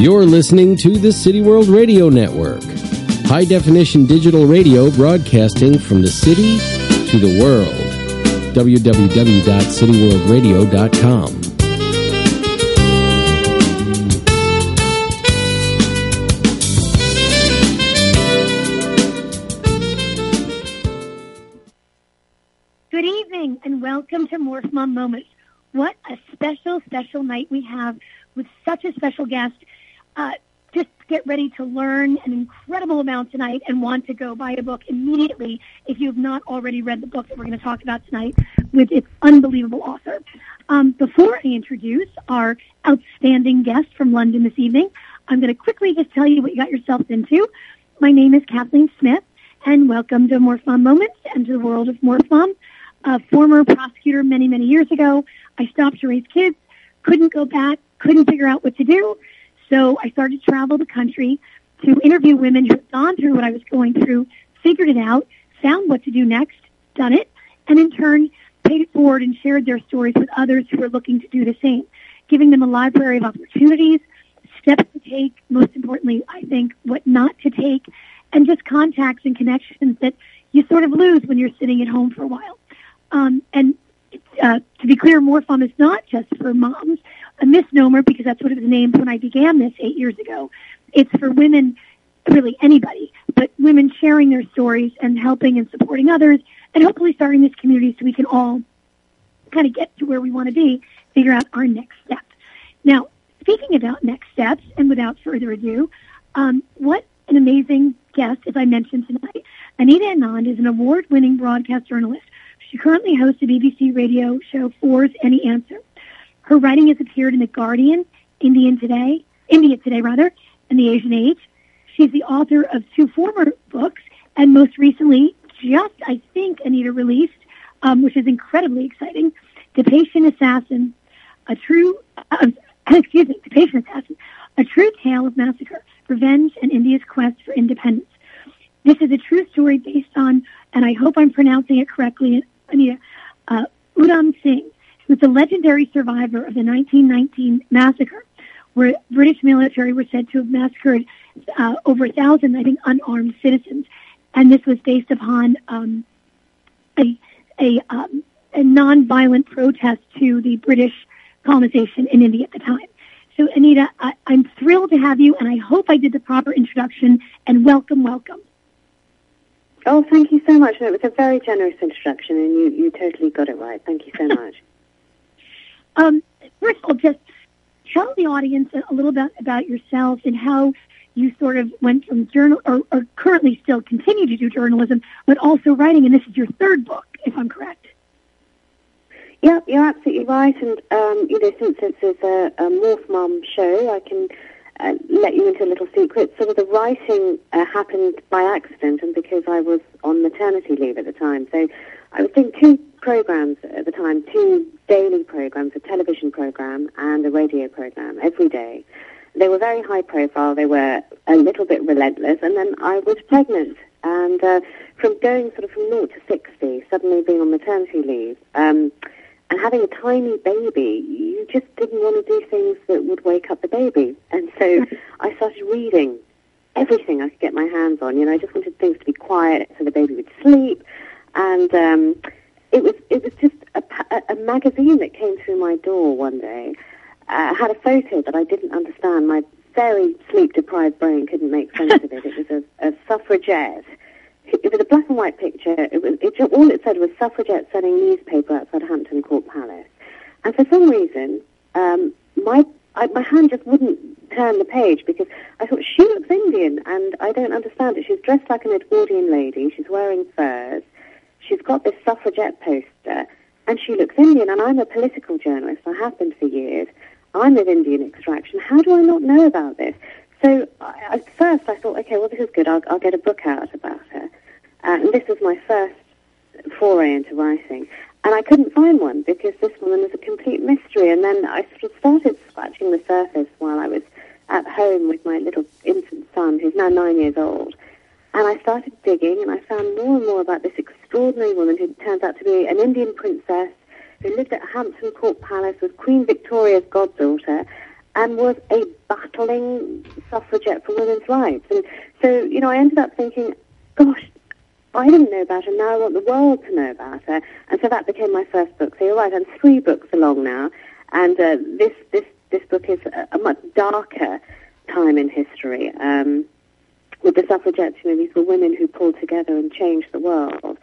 You're listening to the City World Radio Network, high definition digital radio broadcasting from the city to the world. www.cityworldradio.com. Good evening and welcome to Morph Mom Moments. What a special, special night we have with such a special guest. Uh, just get ready to learn an incredible amount tonight and want to go buy a book immediately if you have not already read the book that we're going to talk about tonight with its unbelievable author. Um, before I introduce our outstanding guest from London this evening, I'm going to quickly just tell you what you got yourself into. My name is Kathleen Smith, and welcome to Morph Mom Moments and to the world of Morph Mom. A former prosecutor many, many years ago, I stopped to raise kids, couldn't go back, couldn't figure out what to do. So I started to travel the country to interview women who had gone through what I was going through, figured it out, found what to do next, done it, and in turn paid it forward and shared their stories with others who were looking to do the same, giving them a library of opportunities, steps to take, most importantly, I think, what not to take, and just contacts and connections that you sort of lose when you're sitting at home for a while. Um, and uh, to be clear, Morph is not just for moms, a misnomer because that's what it was named when I began this eight years ago. It's for women, really anybody, but women sharing their stories and helping and supporting others and hopefully starting this community so we can all kind of get to where we want to be, figure out our next step. Now, speaking about next steps, and without further ado, um, what an amazing guest, as I mentioned tonight. Anita Anand is an award-winning broadcast journalist she currently hosts a BBC radio show, Four's Any Answer. Her writing has appeared in The Guardian, Indian Today, India Today rather, and The Asian Age. She's the author of two former books, and most recently, just I think Anita released, um, which is incredibly exciting, The Patient Assassin, a true, uh, excuse me, The Patient Assassin, a true tale of massacre, revenge, and India's quest for independence. This is a true story based on, and I hope I'm pronouncing it correctly, Anita, uh, Udham Singh, who's the legendary survivor of the 1919 massacre, where British military were said to have massacred uh, over a thousand, I think, unarmed citizens, and this was based upon um, a a, um, a non-violent protest to the British colonization in India at the time. So, Anita, I, I'm thrilled to have you, and I hope I did the proper introduction. And welcome, welcome. Oh, thank you so much. It was a very generous introduction, and you, you totally got it right. Thank you so much. Um, first of all, just tell the audience a little bit about yourself and how you sort of went from journal or, or currently still continue to do journalism, but also writing. And this is your third book, if I'm correct. Yeah, you're absolutely right. And um, you know, since this is a, a Morph Mom show, I can uh, let you into a little secret. Sort of the writing uh, happened by accident and because I was on maternity leave at the time. So I was doing two programs at the time, two daily programs, a television program and a radio program every day. They were very high profile. They were a little bit relentless. And then I was pregnant. And uh, from going sort of from 0 to 60, suddenly being on maternity leave, um, and having a tiny baby, you just didn't want to do things that would wake up the baby. And so I started reading everything I could get my hands on. You know, I just wanted things to be quiet so the baby would sleep. And um, it was it was just a, a, magazine that came through my door one day. Uh, had a photo that I didn't understand. My very sleep deprived brain couldn't make sense of it. It was a, a suffragette it was a black and white picture. It was it, all it said was suffragette selling newspaper outside Hampton Court Palace, and for some reason, um, my I, my hand just wouldn't turn the page because I thought she looks Indian, and I don't understand it. She's dressed like an Edwardian lady. She's wearing furs. She's got this suffragette poster, and she looks Indian. And I'm a political journalist. I have been for years. I'm of Indian extraction. How do I not know about this? So I, at first I thought, okay, well this is good. I'll, I'll get a book out about her. Uh, and this was my first foray into writing. And I couldn't find one because this woman was a complete mystery. And then I sort of started scratching the surface while I was at home with my little infant son, who's now nine years old. And I started digging, and I found more and more about this extraordinary woman who turns out to be an Indian princess who lived at Hampton Court Palace, was Queen Victoria's goddaughter, and was a battling suffragette for women's rights. And so, you know, I ended up thinking, gosh, I didn't know about her, now I want the world to know about her. And so that became my first book. So you're right, I'm three books along now, and uh, this, this, this book is a, a much darker time in history. Um, with the suffragettes, you know, these were women who pulled together and changed the world.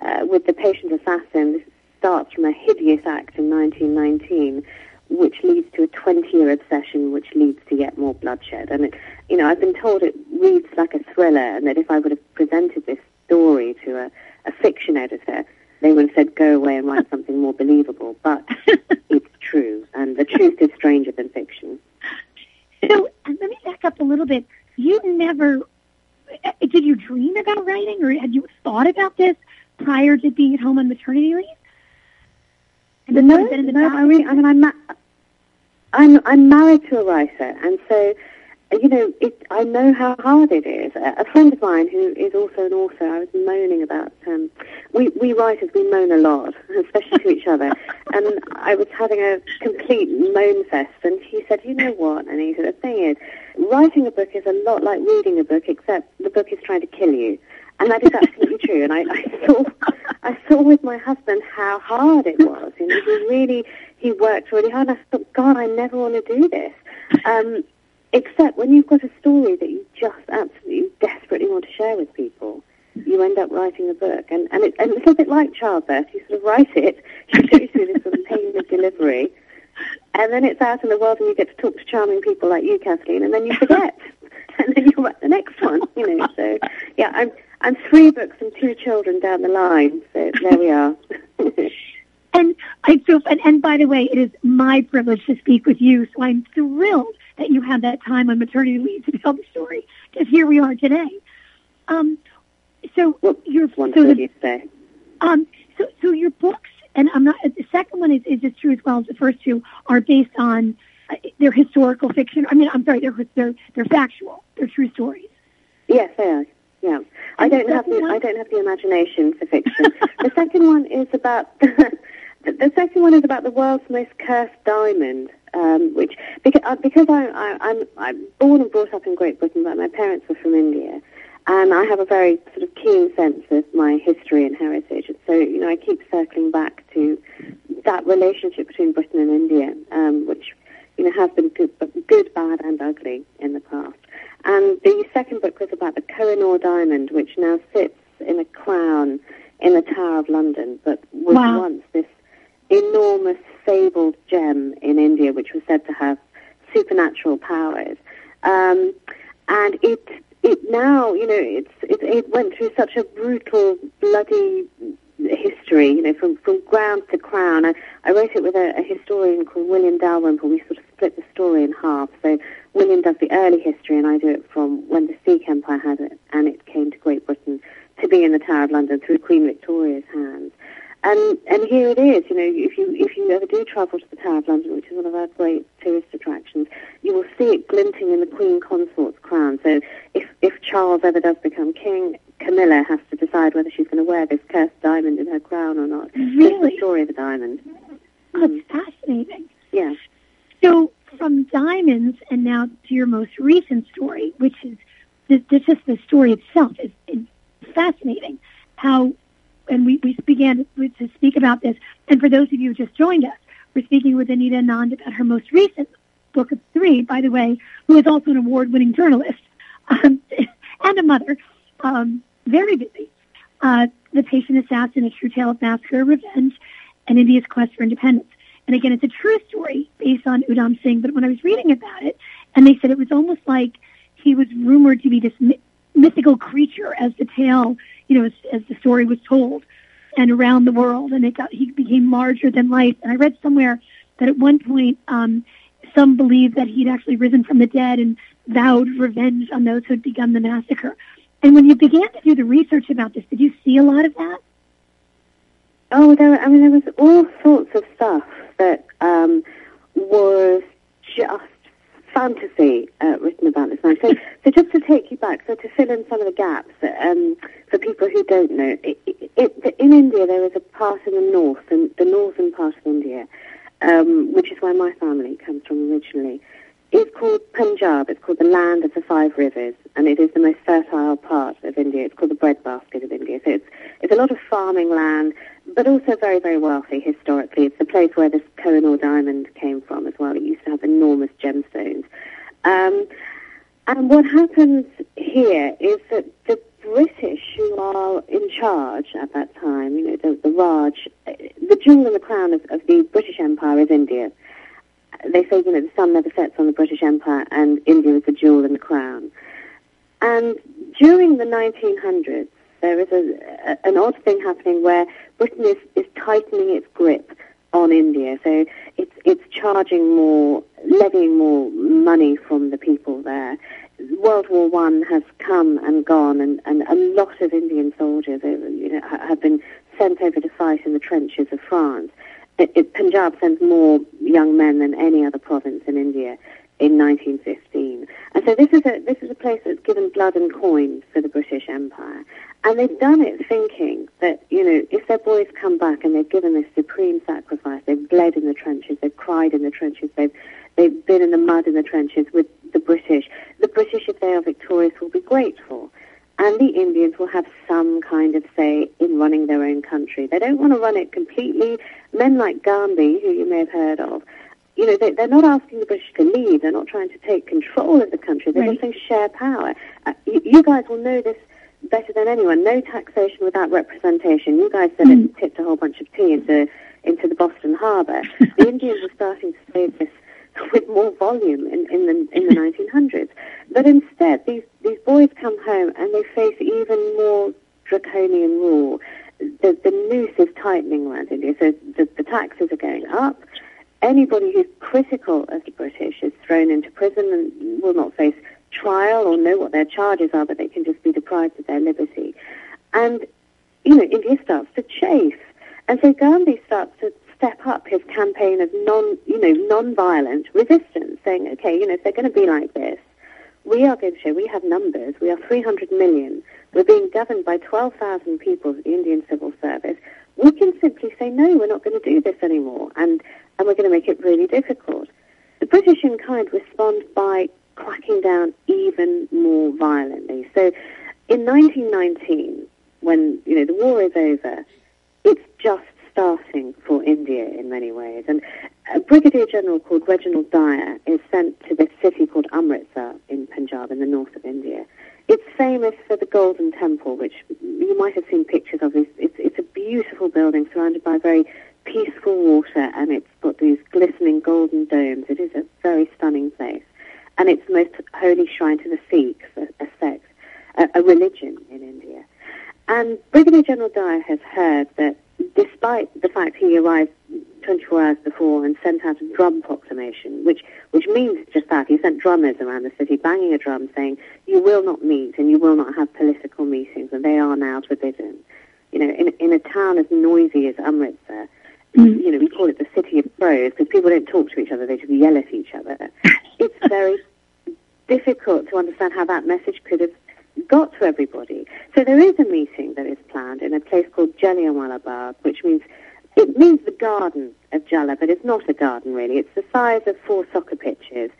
Uh, with the patient assassin, this starts from a hideous act in 1919 which leads to a 20-year obsession, which leads to yet more bloodshed. And, it, you know, I've been told it reads like a thriller, and that if I would have presented this story to a, a fiction editor, they would have said, go away and write something more believable. But it's true, and the truth is stranger than fiction. So let me back up a little bit. You never, uh, did you dream about writing, or had you thought about this prior to being at home on maternity leave? no, no, I mean, I mean, I'm, I'm, I'm married to a writer, and so you know, it, I know how hard it is. A, a, friend of mine who is also an author, I was moaning about. Um, we we writers we moan a lot, especially to each other. And I was having a complete moan fest, and he said, "You know what?" And he said, "The thing is, writing a book is a lot like reading a book, except the book is trying to kill you." And that is absolutely true. And I, I saw, I saw with my husband how hard it was. You know, he really, he worked really hard. And I thought, God, I never want to do this. Um, except when you've got a story that you just absolutely desperately want to share with people, you end up writing a book. And, and, it, and it's a little bit like childbirth. You sort of write it, you go through this sort of painless delivery, and then it's out in the world and you get to talk to charming people like you, Kathleen, and then you forget. and then you write the next one, you know. So, yeah, I'm I'm three books and two children down the line. So there we are. and I feel, and, and by the way, it is my privilege to speak with you. So I'm thrilled that you had that time on maternity leave to tell the story. Because here we are today. Um, so well, your one so the, say. Um, so so your books, and I'm not. The second one is is as true as well as the first two are based on. They're historical fiction. I mean, I'm sorry, they're they're they're factual. They're true stories. Yes, they are. Yeah, I don't have the one? I don't have the imagination for fiction. the second one is about the, the second one is about the world's most cursed diamond, um, which because, uh, because I, I, I'm I'm born and brought up in Great Britain, but my parents were from India, and I have a very sort of keen sense of my history and heritage. And so you know, I keep circling back to that relationship between Britain and India, um, which you know has been good, good, bad, and ugly in the past. And the second book was about the Kohinoor diamond, which now sits in a crown in the Tower of London, but was wow. once this enormous fabled gem in India, which was said to have supernatural powers. Um, and it it now, you know, it's it, it went through such a brutal, bloody history, you know, from, from ground to crown. I, I wrote it with a, a historian called William Dalrymple. We sort of split the story in half. So William does the early history, and I do it from when the Sikh Empire had it, and it came to Great Britain to be in the Tower of London through Queen Victoria's hands. And and here it is. You know, if you if you ever do travel to the Tower of London, which is one of our great tourist attractions, you will see it glinting in the Queen Consort's crown. So if if Charles ever does become king, Camilla has to decide whether she's going to wear this cursed diamond in her crown or not. Really, the story of the diamond. Oh, it's mm. fascinating. Yeah. So from diamonds and now to your most recent story, which is this, this just the story itself is, is fascinating. How and we, we began to speak about this. And for those of you who just joined us, we're speaking with Anita Anand about her most recent book of three, by the way, who is also an award-winning journalist um, and a mother, um, very busy. Uh, the Patient Assassin, A True Tale of Massacre, Revenge, and India's Quest for Independence. And again, it's a true story based on Udham Singh, but when I was reading about it, and they said it was almost like he was rumored to be this mythical creature as the tale you know, as, as the story was told and around the world, and it got he became larger than life. And I read somewhere that at one point, um, some believed that he'd actually risen from the dead and vowed revenge on those who had begun the massacre. And when you began to do the research about this, did you see a lot of that? Oh, there. I mean, there was all sorts of stuff that um, was just fantasy uh, written about this man. So, so just to take you back, so to fill in some of the gaps um, for people who don't know, it, it, it, in India there is a part in the north, and the northern part of India, um, which is where my family comes from originally. is called Punjab. It's called the land of the five rivers, and it is the most fertile part of India. It's called the breadbasket of India. So it's it's a lot of farming land, but also very very wealthy historically. It's the place where this Kohinoor diamond came from as well. It used to have enormous gemstones. Um, and what happens here is that the British, who are in charge at that time, you know, the, the Raj, the jewel in the crown of, of the British Empire is India they say, you know, the sun never sets on the British Empire and India is the jewel in the crown. And during the 1900s, there is a, an odd thing happening where Britain is, is tightening its grip on India. So it's, it's charging more, levying more money from the people there. World War One has come and gone, and, and a lot of Indian soldiers uh, you know, have been sent over to fight in the trenches of France it, it, Punjab sends more young men than any other province in India in 1915. And so this is a this is a place that's given blood and coin for the British Empire. And they've done it thinking that, you know, if their boys come back and they've given this supreme sacrifice, they've bled in the trenches, they've cried in the trenches, they've they've been in the mud in the trenches with the British. The British, if they are victorious, will be grateful and the Indians will have some kind of say in running their own country. They don't want to run it completely. Men like Gandhi, who you may have heard of, you know, they, are not asking the British to leave. They're not trying to take control of the country. They're right. saying share power. Uh, you, you, guys will know this better than anyone. No taxation without representation. You guys said mm. it tipped a whole bunch of tea into into the Boston Harbor. the Indians were starting to say this with more volume in, in the in the 1900s. But instead, these these boys come home and they face even more draconian rule. The the noose is tightening around India, so the, the taxes are going up. Anybody who's critical of the British is thrown into prison and will not face trial or know what their charges are, but they can just be deprived of their liberty. And you know, India starts to chafe. And so Gandhi starts to step up his campaign of non, you know, non-violent resistance, saying, okay, you know, if they're going to be like this, we are going to show we have numbers. We are 300 million. We're being governed by 12,000 people of the Indian Civil Service. We can simply say, no, we're not going to do this anymore, and, and we're going to make it really difficult. The British in kind respond by cracking down even more violently. So in 1919, when, you know, the war is over, it's just starting for India in many ways. And a brigadier general called Reginald Dyer is sent to this city called Amritsar in Punjab in the north of India. It's famous for the Golden Temple, which you might have seen pictures of. It's, it's, it's a beautiful building surrounded by very peaceful water, and it's got these glistening golden domes. It is a very stunning place. And it's the most holy shrine to the Sikhs, a, a sect, a, a religion in India. And Brigadier General Dyer has heard that despite the fact he arrived 24 hours before and sent out a drum proclamation, which, which means just that. He sent drummers around the city banging a drum saying, you will not meet and you will not have political meetings, and they are now forbidden. You know, in, in a town as noisy as Amritsar, mm. you know, we call it the city of crows because people don't talk to each other, they just yell at each other. It's very difficult to understand how that message could have got to everybody. So there is a meeting that is planned in a place called Jallianwala Bagh, which means it means the garden of Jala, but it's not a garden really. It's the size of four soccer pitches.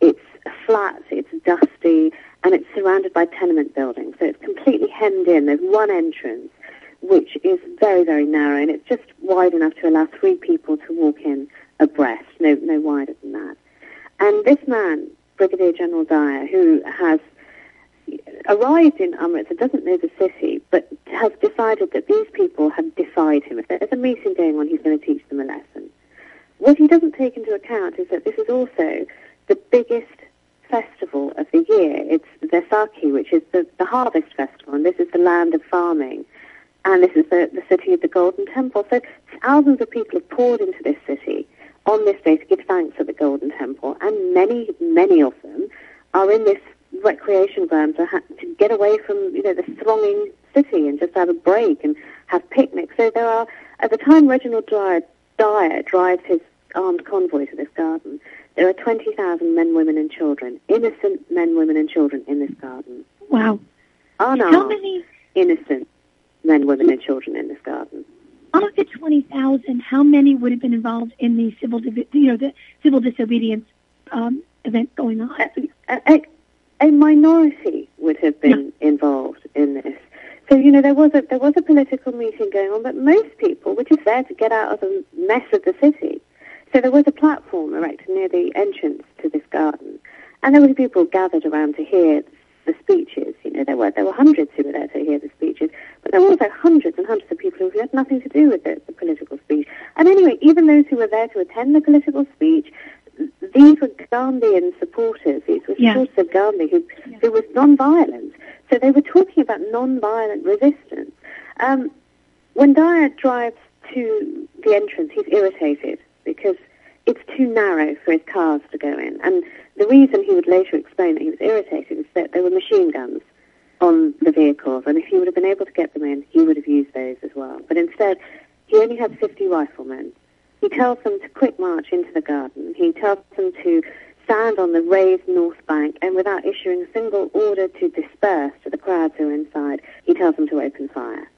It's flat, it's dusty, and it's surrounded by tenement buildings. So it's completely hemmed in. There's one entrance, which is very, very narrow, and it's just wide enough to allow three people to walk in abreast, no, no wider than that. And this man, Brigadier General Dyer, who has arrived in Amritsar, doesn't know the city, but has decided that these people have defied him. If there's a meeting going on, he's going to teach them a lesson. What he doesn't take into account is that this is also the biggest festival of the year. It's Vaisakhi, which is the, the harvest festival, and this is the land of farming. And this is the, the city of the Golden Temple. So thousands of people have poured into this city on this day to give thanks at the Golden Temple, and many, many of them are in this recreation grounds to, ha- to get away from you know the thronging city and just have a break and have picnics. So there are at the time Reginald Dyer, Dyer drives his armed convoy to this garden. There are twenty thousand men, women, and children, innocent men, women, and children in this garden. Wow! Unarmed, How many innocent men, women, and children in this garden? Out of the twenty thousand, how many would have been involved in the civil, you know, the civil disobedience um, event going on. A, a, a minority would have been yeah. involved in this. So you know there was a there was a political meeting going on, but most people were just there to get out of the mess of the city. So there was a platform erected near the entrance to this garden, and there were people gathered around to hear the speeches. You know, there were there were hundreds who were there to hear the speeches, but there were also hundreds and hundreds of people who had nothing to do with the, the political speech. And anyway, even those who were there to attend the political speech, these were Gandhian supporters. These were yeah. supporters of Gandhi who yeah. who was non-violent. So they were talking about non-violent resistance. Um, when Dyer drives to the entrance, he's irritated because it's too narrow for his cars to go in. And the reason he would later explain that he was irritated is that there were machine guns on the vehicles, and if he would have been able to get them in, he would have used those as well. But instead, he only had 50 riflemen. He tells them to quick march into the garden. He tells them to stand on the raised north bank, and without issuing a single order to disperse to the crowds who are inside, he tells them to open fire,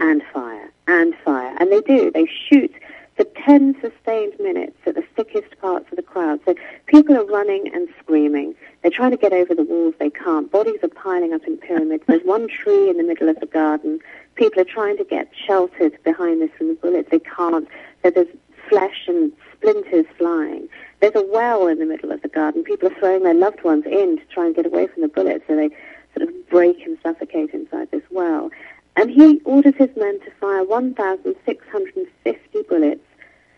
and fire, and fire. And they do. They shoot for 10 sustained minutes at the thickest parts of the crowd. So people are running and screaming. They're trying to get over the walls. They can't. Bodies are piling up in pyramids. There's one tree in the middle of the garden. People are trying to get sheltered behind this from the bullets. They can't. So there's flesh and splinters flying. There's a well in the middle of the garden. People are throwing their loved ones in to try and get away from the bullets, so they sort of break and suffocate inside this well. And he orders his men to fire 1,650 bullets,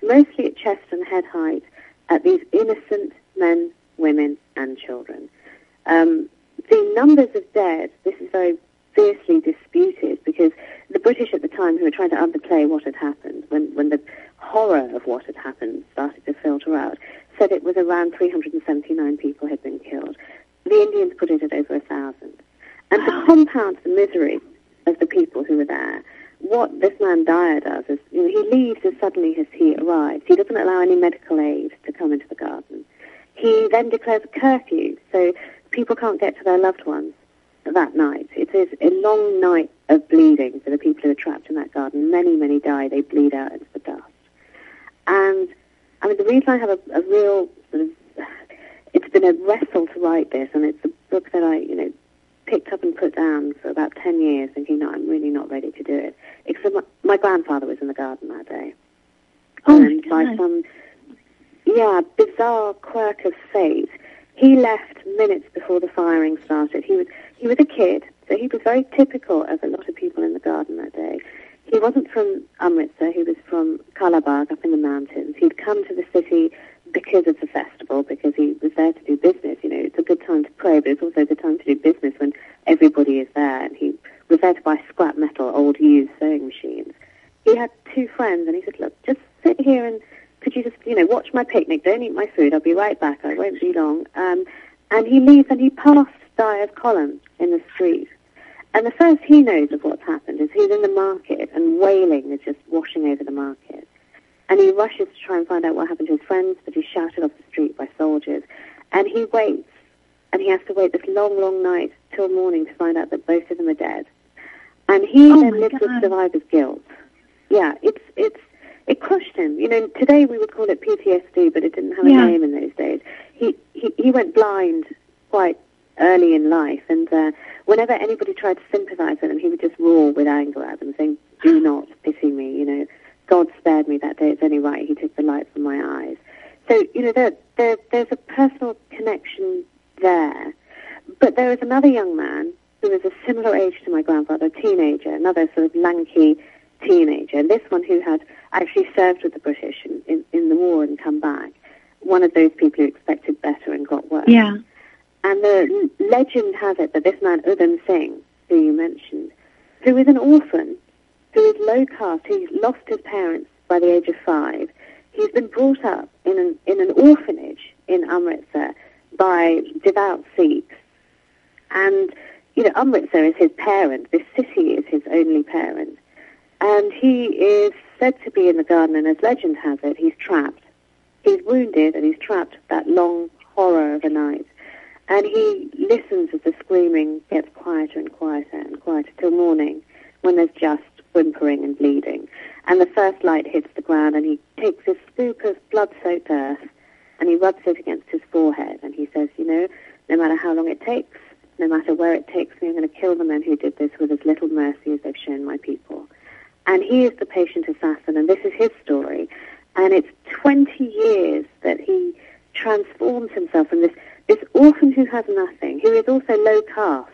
mostly at chest and head height, at these innocent men, women, and children. Um, the numbers of dead, this is very fiercely disputed because the British at the time, who were trying to underplay what had happened, when, when the horror of what had happened started to filter out, said it was around 379 people had been killed. The Indians put it at over a thousand. And to compound the misery of the people who were there, what this man Dyer does is you know, he leaves as suddenly as he arrives. He doesn't allow any medical aid to come into the garden. He then declares a curfew, so people can't get to their loved ones that night. It is a long night of bleeding for the people who are trapped in that garden. Many, many die. They bleed out into the dust. And I mean, the reason I have a, a real sort of, it's been a wrestle to write this, and it's a book that I, you know, picked up and put down for about 10 years, thinking, no, I'm really not ready to do it. Except my, my grandfather was in the garden that day. Oh, and by some, yeah, bizarre quirk of fate, he left minutes before the firing started. He was, he was a kid, so he was very typical of a lot of people in the garden that day. He wasn't from Amritsar, he was from Kalabagh up in the mountains. He'd come to the city because of the festival, because he was there to do business. You know, it's a good time to pray, but it's also a good time to do business when everybody is there. And he was there to buy scrap metal, old used sewing machines. He had two friends, and he said, look, just sit here and could you just, you know, watch my picnic, don't eat my food, I'll be right back, I won't be long. Um, and he leaves and he passed Dyer's column in the street. And the first he knows of what's happened is he's in the market and wailing is just washing over the market. And he rushes to try and find out what happened to his friends, but he's shouted off the street by soldiers. And he waits, and he has to wait this long, long night till morning to find out that both of them are dead. And he oh then lives God. with survivor's guilt. Yeah, it's it's it crushed him. You know, today we would call it PTSD, but it didn't have yeah. a name in those days. He he he went blind quite early in life, and uh, whenever anybody tried to sympathise with him, he would just roar with anger at them, saying, "Do not pity me." You know, God spared me that day. It's only right. He took the light from my eyes. So you know, there, there there's a personal connection there. But there is another young man who is a similar age to my grandfather, a teenager, another sort of lanky teenager, and this one who had actually served with the British in, in, in the war and come back. One of those people who expected better and got worse. Yeah. And the legend has it that this man, Udham Singh, who you mentioned, who is an orphan, who is low caste, he's lost his parents by the age of five, he's been brought up in an, in an orphanage in Amritsar by devout Sikhs. And, you know, Amritsar is his parent, this city is his only parent. And he is said to be in the garden, and as legend has it, he's trapped. He's wounded and he's trapped that long horror of a night. And he listens as the screaming gets quieter and quieter and quieter till morning when there's just whimpering and bleeding. And the first light hits the ground and he takes a scoop of blood-soaked earth and he rubs it against his forehead, and he says, you know, no matter how long it takes, no matter where it takes me, I'm going to kill the men who did this with as little mercy as they've shown my people. And he is the patient assassin, and this is his story. And it's 20 years that he transforms himself from this, this orphan who has nothing, who is also low caste.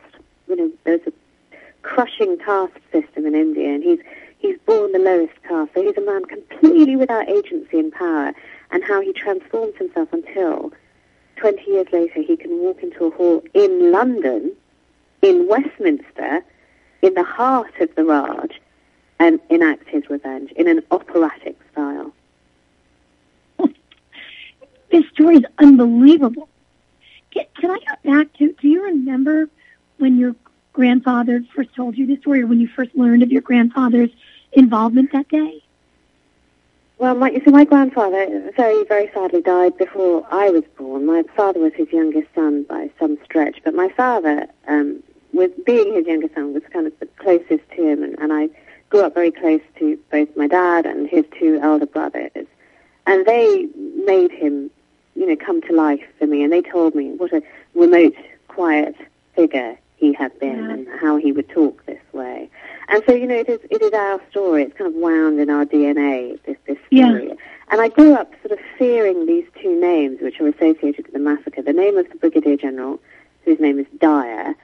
You know, there's a crushing caste system in India, and he's, he's born the lowest caste. So he's a man completely without agency and power, and how he transforms himself until 20 years later he can walk into a hall in London, in Westminster, in the heart of the Raj, and enact his revenge in an operatic style. This story is unbelievable. Can, I go back to, do you remember when your grandfather first told you this story or when you first learned of your grandfather's involvement that day? Well, my, so my grandfather very, very sadly died before I was born. My father was his youngest son by some stretch, but my father, um, with being his youngest son, was kind of the closest to him, and, and I grew up very close to both my dad and his two elder brothers, and they made him you know, come to life me. And they told me what a remote, quiet figure he had been yeah. and how he would talk this way. And so, you know, it is it is our story. It's kind of wound in our DNA, this this story. Yeah. And I grew up sort of fearing these two names, which are associated with the massacre. The name of the Brigadier General, whose name is Dyer,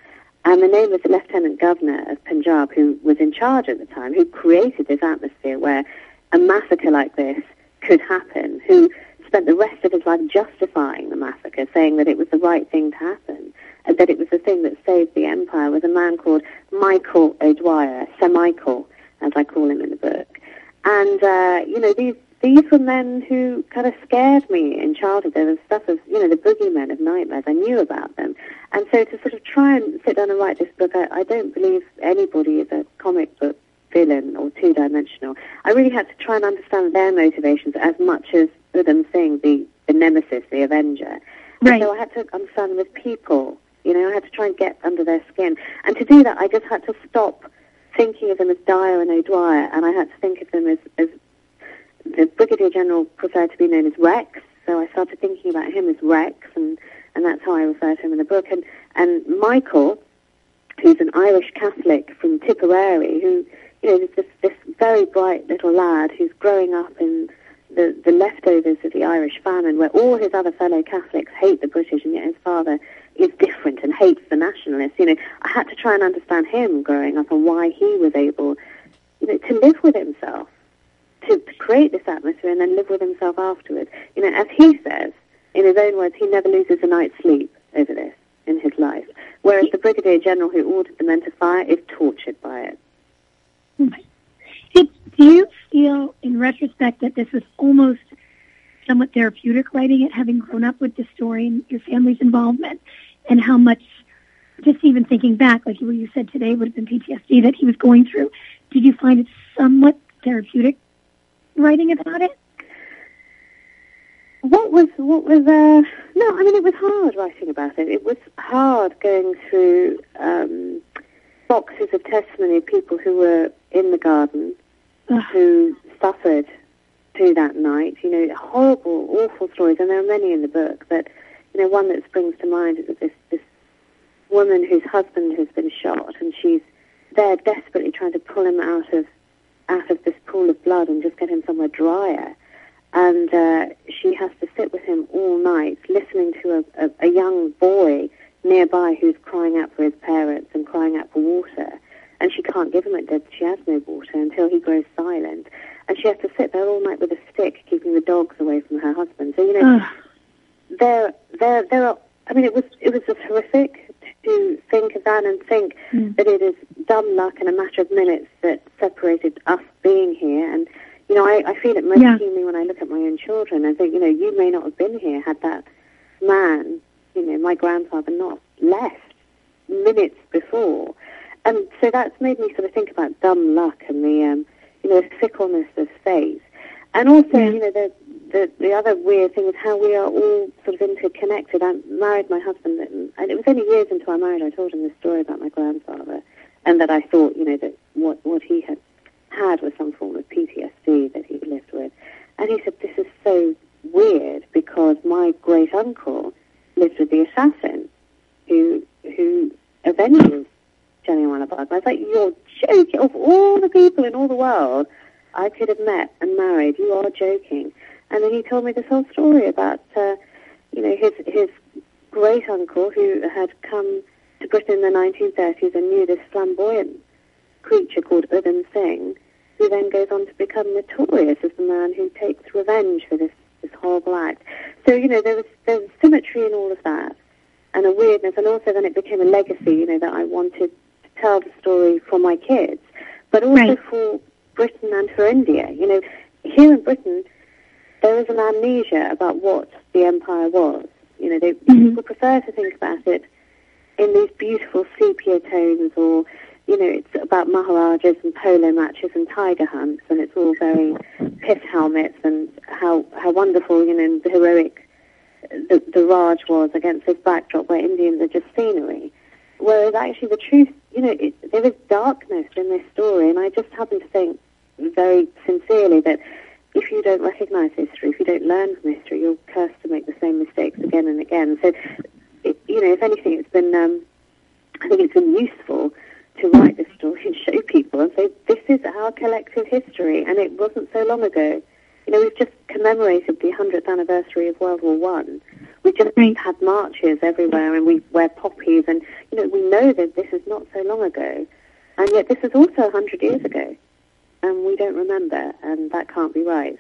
and the name of the Lieutenant Governor of Punjab, who was in charge at the time, who created this atmosphere where a massacre like this could happen, who spent the rest of his life justifying the massacre, saying that it was the right thing to happen, and that it was the thing that saved the empire, was a man called Michael O'Dwyer, Sir Michael, as I call him in the book. And, uh, you know, these, these were men who kind of scared me in childhood. There was stuff of, you know, the boogeymen of nightmares. I knew about them. And so to sort of try and sit down and write this book, I, I don't believe anybody is a comic book villain or two-dimensional. I really had to try and understand their motivations as much as them seeing the, the nemesis, the avenger. Right. so I had to understand them as people. You know, I had to try and get under their skin. And to do that, I just had to stop thinking of them as Dyer and O'Dwyer, and I had to think of them as, as the Brigadier General preferred to be known as Rex, so I started thinking about him as Rex, and, and that's how I refer to him in the book. And, and Michael, who's an Irish Catholic from Tipperary, who, you know, this, this very bright little lad who's growing up in the, the leftovers of the Irish famine, where all his other fellow Catholics hate the British, and yet his father is different and hates the nationalists. You know, I had to try and understand him growing up and why he was able, you know, to live with himself, to, create this atmosphere and then live with himself afterwards. You know, as he says, in his own words, he never loses a night's sleep over this in his life, whereas the brigadier general who ordered the men to fire is tortured by it. Hmm. Did, do you feel, in retrospect, that this was almost somewhat therapeutic writing it, having grown up with the story and your family's involvement, and how much, just even thinking back, like what you said today would have been PTSD that he was going through. Did you find it somewhat therapeutic writing about it? What was what was uh no, I mean it was hard writing about it. It was hard going through um, boxes of testimony of people who were in the garden who suffered through that night. You know, horrible, awful stories, and there are many in the book. But you know, one that springs to mind is this this woman whose husband has been shot, and she's there desperately trying to pull him out of out of this pool of blood and just get him somewhere drier. And uh, she has to sit with him all night, listening to a, a, a young boy nearby who's crying out for his parents and crying out for water and she can't give him it because she has no water until he grows silent. And she has to sit there all night with a stick, keeping the dogs away from her husband. So you know, there, there, there are. I mean, it was it was just horrific to think of that and think mm. that it is dumb luck and a matter of minutes that separated us being here. And you know, I, I feel it most yeah. keenly when I look at my own children I think, you know, you may not have been here had that man, you know, my grandfather, not left minutes before. And so that's made me sort of think about dumb luck and the, um, you know, fickleness of fate. And also, yeah. you know, the, the, the other weird thing is how we are all sort of interconnected. I married my husband, and it was only years into our marriage I told him this story about my grandfather, and that I thought, you know, that what, what he had had was some form of PTSD that he lived with. And he said, this is so weird because because my great uncle lived with the assassin who who avenged Jallianwala Bagh. I was like, you're joking. Of all the people in all the world I could have met and married, you are joking. And then he told me this whole story about, uh, you know, his his great uncle who had come to Britain in the 1930s and knew this flamboyant creature called Udham Singh, who then goes on to become notorious as the man who takes revenge for this, this horrible act. So, you know, there was, there was symmetry in all of that and a weirdness, and also then it became a legacy, you know, that I wanted tell the story for my kids, but also Right. for Britain and for India. You know, here in Britain, there is an amnesia about what the empire was. You know, they, Mhm. people prefer to think about it in these beautiful sepia tones or, you know, it's about Maharajas and polo matches and tiger hunts and it's all very pith helmets and how, how wonderful, you know, the heroic the, the Raj was against this backdrop where Indians are just scenery. Whereas actually the truth, you know, it, there is darkness in this story and I just happen to think very sincerely that if you don't recognize history, if you don't learn from history, you're cursed to make the same mistakes again and again. So, it, you know, if anything, it's been, um, I think it's been useful to write this story and show people and say, this is our collective history, and it wasn't so long ago. You know, we've just commemorated the 100th anniversary of World War One. We just had marches everywhere, and we wear poppies, and you know, we know that this is not so long ago, and yet this is also 100 years ago, and we don't remember, and that can't be right.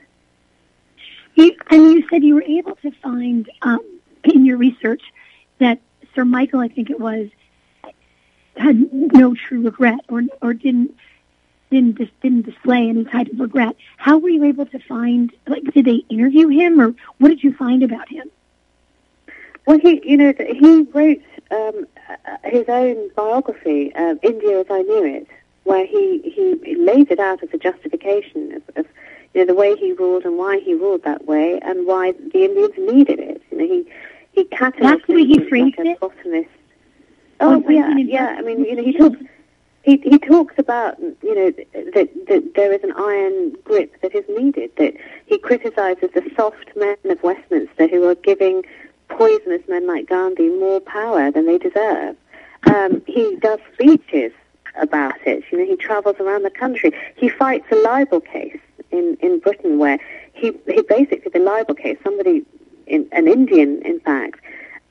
You, and you said you were able to find um, in your research that Sir Michael, I think it was, had no true regret or or didn't didn't dis, didn't display any type of regret. How were you able to find? Like, did they interview him, or what did you find about him? Well, he, you know, he wrote um, uh, his own biography, uh, India as I Knew It, where he, he laid it out as a justification of, of you know, the way he ruled and why he ruled that way and why the Indians needed it. You know, he he cataloged way he phrased like a it? botanist. Oh, Oh, yeah, I mean, yeah. I mean, you know, he talks he, he talks about you know that, that there is an iron grip that is needed. That he criticises the soft men of Westminster who are giving poisonous men like Gandhi more power than they deserve. Um, he does speeches about it. You know, he travels around the country. He fights a libel case in, in Britain where he, he basically the libel case. Somebody, in, an Indian, in fact,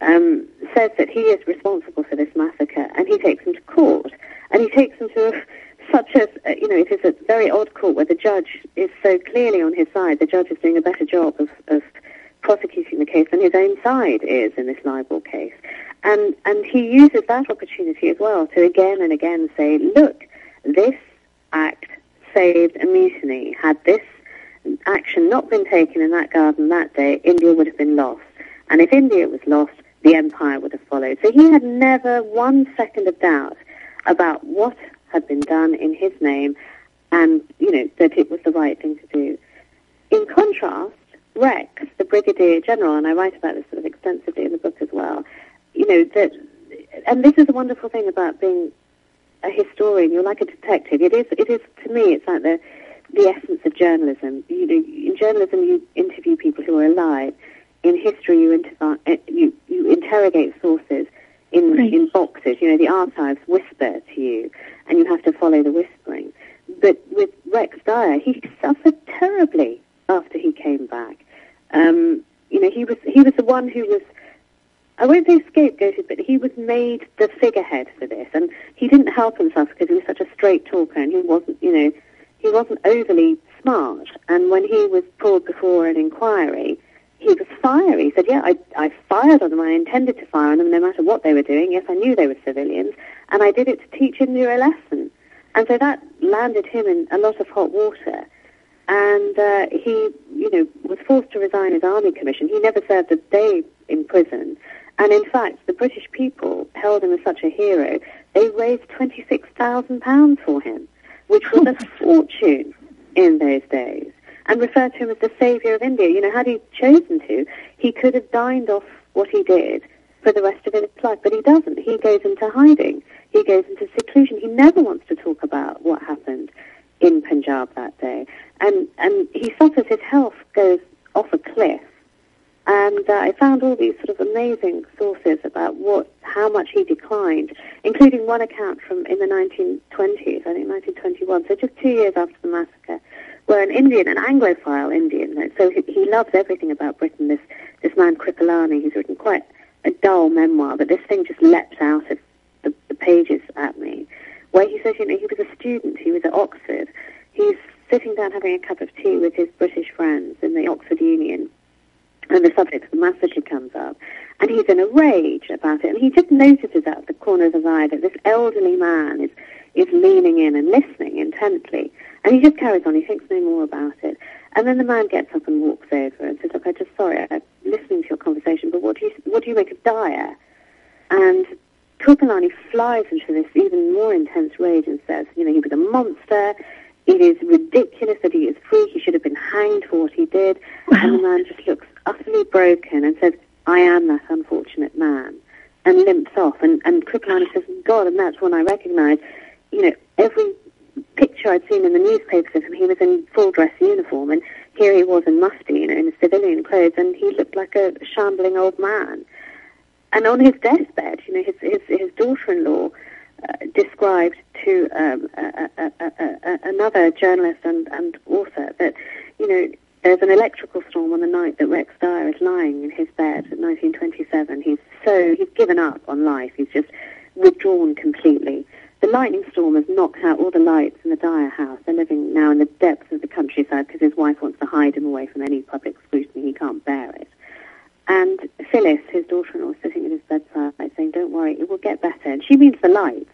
um, says that he is responsible for this massacre, and he takes him to court. And he takes him to such as uh, you know, it is a very odd court where the judge is so clearly on his side. The judge is doing a better job of, of prosecuting the case than his own side is in this libel case. And and he uses that opportunity as well to again and again say, look, this act saved a mutiny. Had this action not been taken in that garden that day, India would have been lost. And if India was lost, the empire would have followed. So he had never one second of doubt about what had been done in his name and, you know, that it was the right thing to do. In contrast, Rex, the Brigadier General, and I write about this sort of extensively in the book as well, you know, that, and this is a wonderful thing about being a historian, you're like a detective. It is, it is, to me, it's like the, the essence of journalism. You know, in journalism, you interview people who are alive. In history, you, intervi- uh, you, you interrogate sources in, Right. in boxes. You know, the archives whisper to you, and you have to follow the whispering. But with Rex Dyer, he suffered terribly after he came back. Um, you know, he was he was the one who was I won't say scapegoated, but he was made the figurehead for this, and he didn't help himself because he was such a straight talker, and he wasn't, you know, he wasn't overly smart. And when he was pulled before an inquiry, he was fiery. He said, "Yeah, I, I fired on them. I intended to fire on them, no matter what they were doing. Yes, I knew they were civilians, and I did it to teach India a lesson." And so that landed him in a lot of hot water and uh, he, you know, was forced to resign his army commission. He never served a day in prison, and in fact, the British people held him as such a hero. They raised twenty-six thousand pounds for him, which was a fortune in those days, and referred to him as the saviour of India. You know, had he chosen to, he could have dined off what he did for the rest of his life, but he doesn't. He goes into hiding. He goes into seclusion. He never wants to talk about what happened in Punjab that day. And, and he suffers, his health goes off a cliff. And uh, I found all these sort of amazing sources about what, how much he declined, including one account from in the 1920s, I think 1921, so just two years after the massacre, where an Indian, an Anglophile Indian, so he, he loves everything about Britain. This this man Kripalani, he's written quite a dull memoir, but this thing just leapt out of the, the pages at me, where he says, you know, he was a student, he was at Oxford, he's sitting down having a cup of tea with his British friends in the Oxford Union, and the subject of the massacre comes up, and he's in a rage about it, and he just notices out of the corner of his eye that this elderly man is is leaning in and listening intently, and he just carries on. He thinks no more about it, and then the man gets up and walks over and says, "Look, I'm just sorry, I'm listening to your conversation, but what do you what do you make of Dyer?" And Kripalani flies into this even more intense rage and says, "You know, he was a monster." It is ridiculous that he is free. He should have been hanged for what he did. Wow. And the man just looks utterly broken and says, I am that unfortunate man, and limps off. And, and Kripalani says, God, and that's when I recognise, you know, every picture I'd seen in the newspapers of him, he was in full dress uniform, and here he was in mufti, you know, in civilian clothes, and he looked like a shambling old man. And on his deathbed, you know, his, his, his daughter-in-law uh, described to um, a, a, a, another journalist and, and author that, you know, there's an electrical storm on the night that Rex Dyer is lying in his bed in 1927. He's so, he's given up on life. He's just withdrawn completely. The lightning storm has knocked out all the lights in the Dyer house. They're living now in the depths of the countryside because his wife wants to hide him away from any public scrutiny. He can't bear it. And Phyllis, his daughter-in-law, is sitting at his bedside saying, don't worry, it will get better. And she means the lights.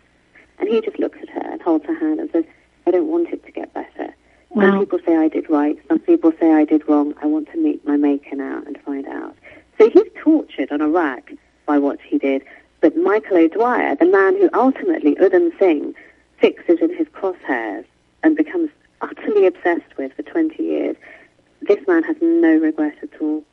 And he just looks at her and holds her hand and says, I don't want it to get better. Wow. Some people say I did right. Some people say I did wrong. I want to meet my maker now and find out. So he's tortured on a rack by what he did. But Michael O'Dwyer, the man who ultimately Udham Singh fixes in his crosshairs and becomes utterly obsessed with for 20 years, this man has no regret at all.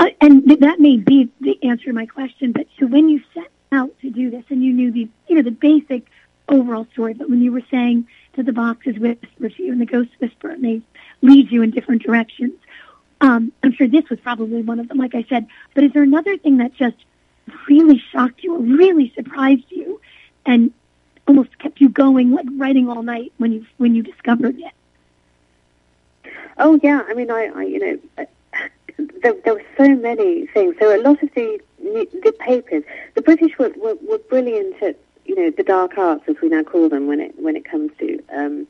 Uh, and that may be the answer to my question. But so when you set out to do this, and you knew the you know the basic overall story, but when you were saying that the boxes whisper to you and the ghosts whisper and they lead you in different directions, um, I'm sure this was probably one of them. Like I said, but is there another thing that just really shocked you or really surprised you, and almost kept you going, like writing all night when you when you discovered it? Oh yeah, I mean, I, I you know, there, there were so many things. There were a lot of the the papers. The British were, were, were brilliant at you know the dark arts, as we now call them, when it when it comes to um,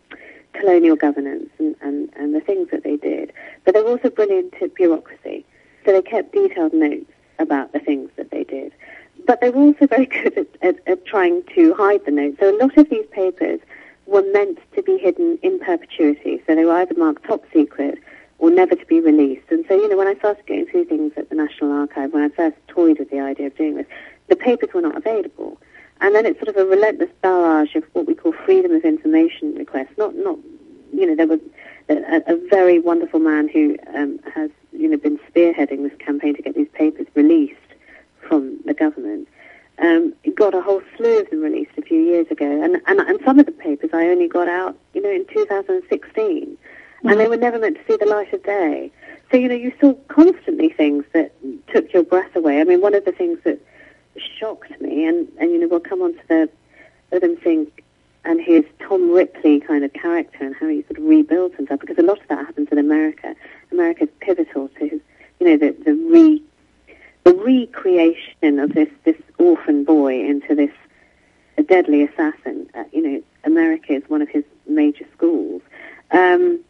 colonial governance and, and, and the things that they did. But they were also brilliant at bureaucracy. So they kept detailed notes about the things that they did. But they were also very good at, at, at trying to hide the notes. So a lot of these papers were meant to be hidden in perpetuity. So they were either marked top secret or never to be released. And so, you know, when I started going through things at the National Archive, when I first toyed with the idea of doing this, the papers were not available. And then it's sort of a relentless barrage of what we call freedom of information requests. Not, not, you know, there was a, a very wonderful man who um, has, you know, been spearheading this campaign to get these papers released from the government. Um, got a whole slew of them released a few years ago, and, and and some of the papers I only got out, you know, in 2016, and they were never meant to see the light of day. So you know, you saw constantly things that took your breath away. I mean, one of the things that shocked me, and and you know, we'll come on to the Udham Singh and his Tom Ripley kind of character and how he sort of rebuilds himself, because a lot of that happens in America. America's pivotal to his, you know, the the re the recreation of this this orphan boy into this a deadly assassin. Uh, you know, America is one of his major schools. Um,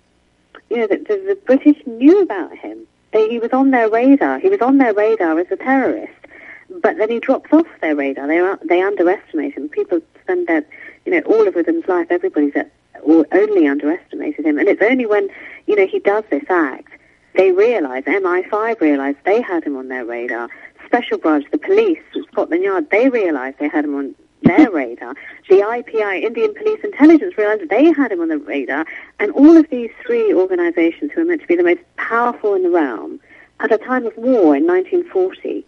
you know, the, the, the British knew about him. They, he was on their radar. He was on their radar as a terrorist, he drops off their radar. They they underestimate him. People spend their, you know, all of Udham's life. Everybody's at, or only underestimated him, and it's only when you know he does this act they realise, MI5 realised they had him on their radar. Special branch, the police Scotland Yard, they realised they had him on their radar. The IPI, Indian Police Intelligence, realised they had him on the radar. And all of these three organisations who are meant to be the most powerful in the realm, at a time of war in 1940,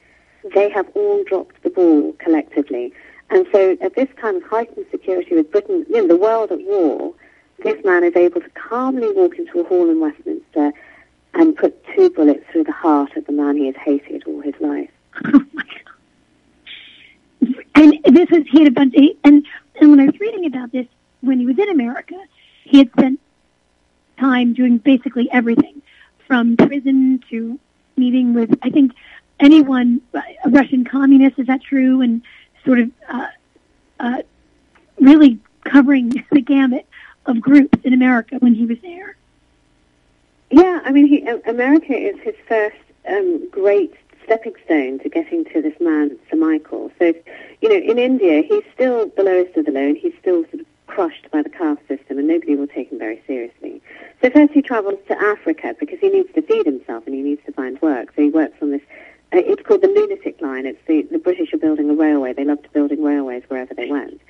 they have all dropped the ball collectively. And so at this time of heightened security with Britain, you know, the world at war, this man is able to calmly walk into a hall in Westminster and put two bullets through the heart of the man he has hated all his life. And this was, he had a bunch, of, and, and when I was reading about this, when he was in America, he had spent time doing basically everything from prison to meeting with, I think, anyone, a Russian communist, is that true? And sort of uh, uh, really covering the gamut of groups in America when he was there. Yeah, I mean, he, America is his first um, great stepping stone to getting to this man, Sir Michael. So, you know, in India, he's still the lowest of the low, and he's still sort of crushed by the caste system, and nobody will take him very seriously. So first he travels to Africa because he needs to feed himself and he needs to find work. So he works on this uh, it's called the Lunatic Line. It's the, the British are building a railway. They loved building railways wherever they went.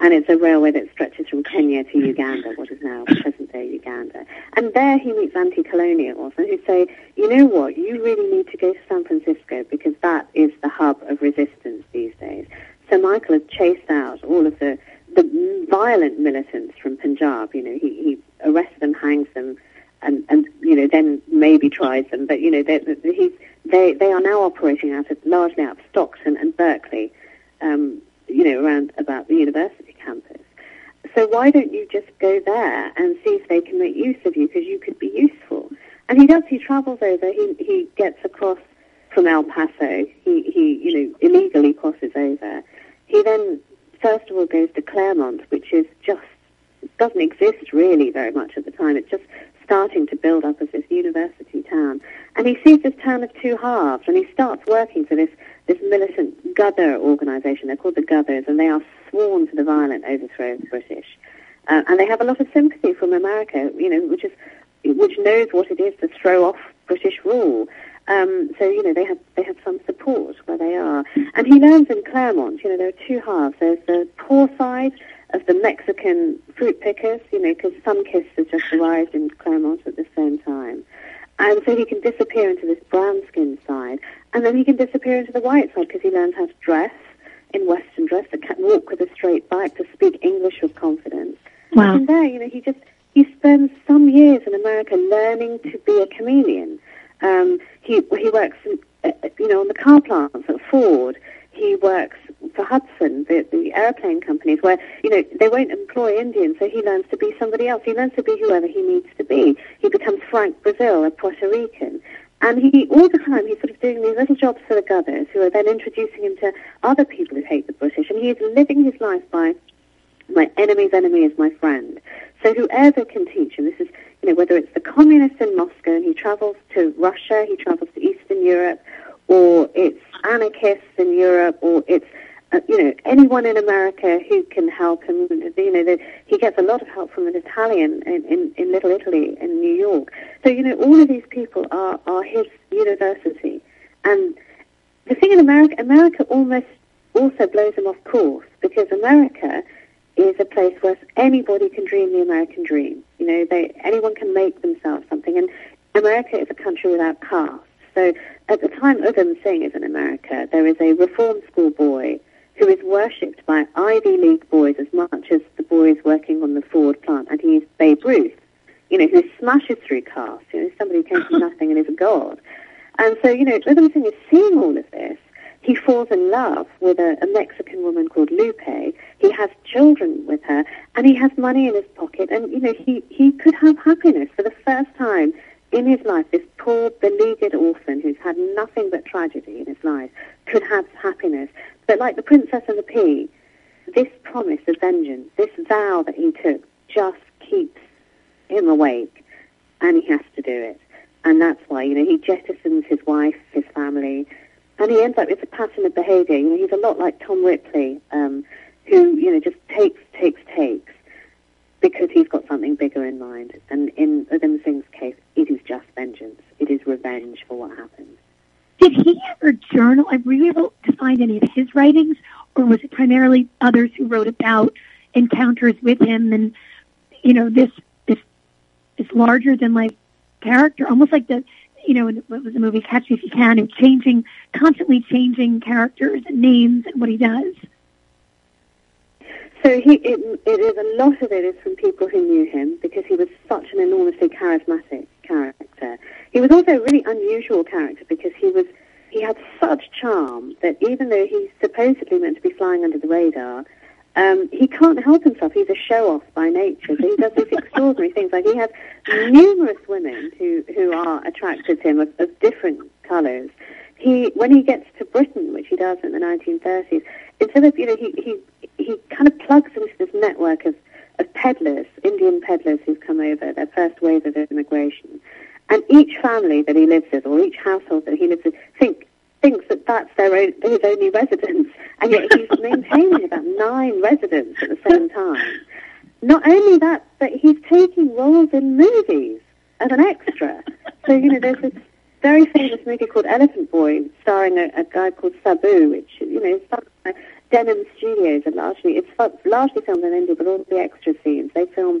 And it's a railway that stretches from Kenya to Uganda, what is now present-day Uganda. And there he meets anti-colonials who say, you know what, you really need to go to San Francisco because that is the hub of resistance these days. So Michael has chased out all of the, the violent militants from Punjab. You know, he, he arrests them, hangs them, and, and you know, then maybe tries them. But, you know, he's they they are now operating out of largely out of Stockton and Berkeley, um, you know, around about the university campus. So why don't you just go there and see if they can make use of you because you could be useful? And he does. He travels over. He he gets across from El Paso. He he you know illegally crosses over. He then first of all goes to Claremont, which is just doesn't exist really very much at the time. It's just starting to build up as this university town. And he sees this town of two halves, and he starts working for this, this militant Ghadar organization. They're called the Ghadars, and they are sworn to the violent overthrow of the British. Uh, and they have a lot of sympathy from America, you know, which is which knows what it is to throw off British rule. Um, so you know they have they have some support where they are. And he learns in Claremont, you know, there are two halves. There's the poor side of the Mexican fruit pickers, you know, because Sunkist has just arrived in Claremont at the same time. And so he can disappear into this brown skin side, and then he can disappear into the white side because he learns how to dress in Western dress, to walk with a straight back, to speak English with confidence. Wow. And there, you know, he just he spends some years in America learning to be a chameleon. Um, he he works, in, uh, you know, on the car plants at Ford. He works for Hudson, the, the airplane companies, where, you know, they won't employ Indians, so he learns to be somebody else. He learns to be whoever he needs to be. He becomes Frank Brazil, a Puerto Rican. And he, all the time, he's sort of doing these little jobs for the Ghadars, who are then introducing him to other people who hate the British. And he is living his life by, my enemy's enemy is my friend. So whoever can teach him, this is, you know, whether it's the communists in Moscow and he travels to Russia, he travels to Eastern Europe, or it's anarchists in Europe, or it's uh, you know, anyone in America who can help him. You know, that he gets a lot of help from an Italian in, in, in Little Italy in New York. So, you know, all of these people are, are his university. And the thing in America, America almost also blows him off course because America is a place where anybody can dream the American dream. You know, they, anyone can make themselves something. And America is a country without caste. So at the time Udham Singh is in America, there is a reform school boy who is worshipped by Ivy League boys as much as the boys working on the Ford plant, and he is Babe Ruth, you know, who smashes through cars, you know, somebody who came from nothing and is a god. And so, you know, Singh is seeing all of this. He falls in love with a, a Mexican woman called Lupe. He has children with her, and he has money in his pocket. And, you know, he, he could have happiness for the first time in his life, this poor, beleaguered orphan who's had nothing but tragedy in his life could have happiness. But like the Princess and the Pea, this promise of vengeance, this vow that he took, just keeps him awake, and he has to do it. And that's why, you know, he jettisons his wife, his family, and he ends up, with a pattern of behavior. You know, he's a lot like Tom Ripley, um, who, you know, just takes, takes, takes because he's got something bigger in mind. And in Udham Singh's case, it is just vengeance. It is revenge for what happened. Did he ever journal? Were you able to find any of his writings, or was it primarily others who wrote about encounters with him and, you know, this this this larger than life character, almost like the, you know, what was the movie Catch Me If You Can, and changing, constantly changing characters and names and what he does. So he, it, it is a lot of it is from people who knew him because he was such an enormously charismatic character. He was also a really unusual character because he was he had such charm that even though he's supposedly meant to be flying under the radar, um, he can't help himself. He's a show-off by nature. So he does these extraordinary things. Like he has numerous women who, who are attracted to him of, of different colours. He, when he gets to Britain, which he does in the 1930s, instead of, you know, he, he, he kind of plugs into this network of, of peddlers, Indian peddlers who've come over, their first wave of immigration. And each family that he lives with, or each household that he lives with, think, thinks that that's their own, his only residence. And yet he's maintaining about nine residents at the same time. Not only that, but he's taking roles in movies as an extra. So, you know, there's this very famous movie called Elephant Boy, starring a, a guy called Sabu, which, you know, is Denham Studios are largely, it's largely filmed in India, but all the extra scenes, they film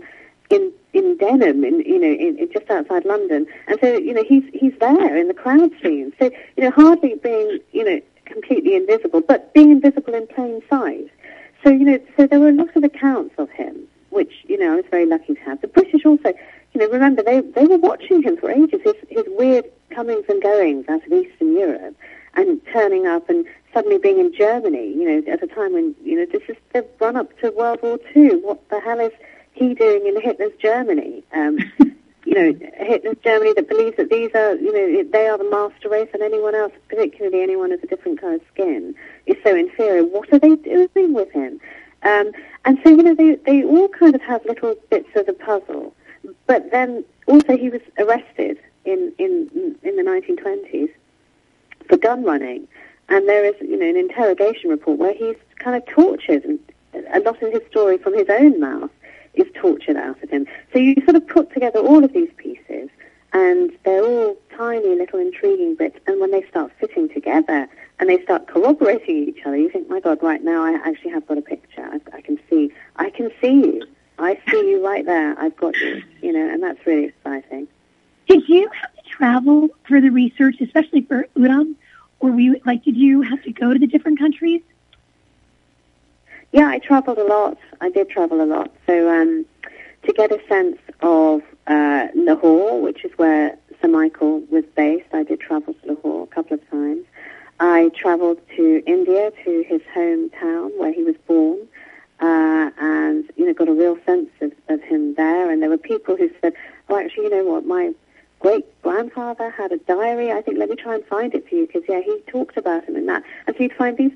in in Denham, in you know, in, in just outside London, and so you know he's he's there in the crowd scenes. So you know, hardly being you know completely invisible, but being invisible in plain sight. So you know, so there were a lot of accounts of him, which you know I was very lucky to have. The British also, you know, remember they they were watching him for ages. His his weird comings and goings out of Eastern Europe, and turning up and suddenly being in Germany. You know, at a time when you know this is the run up to World War Two. What the hell is he doing in Hitler's Germany? Um, you know, Hitler's Germany that believes that these are, you know, they are the master race and anyone else, particularly anyone with a different kind of skin, is so inferior. What are they doing with him? Um, and so, you know, they, they all kind of have little bits of the puzzle. But then also he was arrested in, in, in the 1920s for gun running. And there is, you know, an interrogation report where he's kind of tortured and a lot of his story from his own mouth is tortured out of him. So you sort of put together all of these pieces, and they're all tiny little intriguing bits. And when they start fitting together and they start corroborating each other, you think, my God, right now I actually have got a picture. I, I can see, I can see you. I see you right there. I've got you. You know, and that's really exciting. Did you have to travel for the research, especially for Udham, or were we like, did you have to go to the different countries? Yeah, I travelled a lot. I did travel a lot. So um, to get a sense of uh, Lahore, which is where Sir Michael was based, I did travel to Lahore a couple of times. I travelled to India, to his hometown where he was born, uh, and you know got a real sense of, of him there. And there were people who said, "Oh, actually, you know what? My great grandfather had a diary. I think let me try and find it for you because yeah, he talked about him in that." And so you'd find these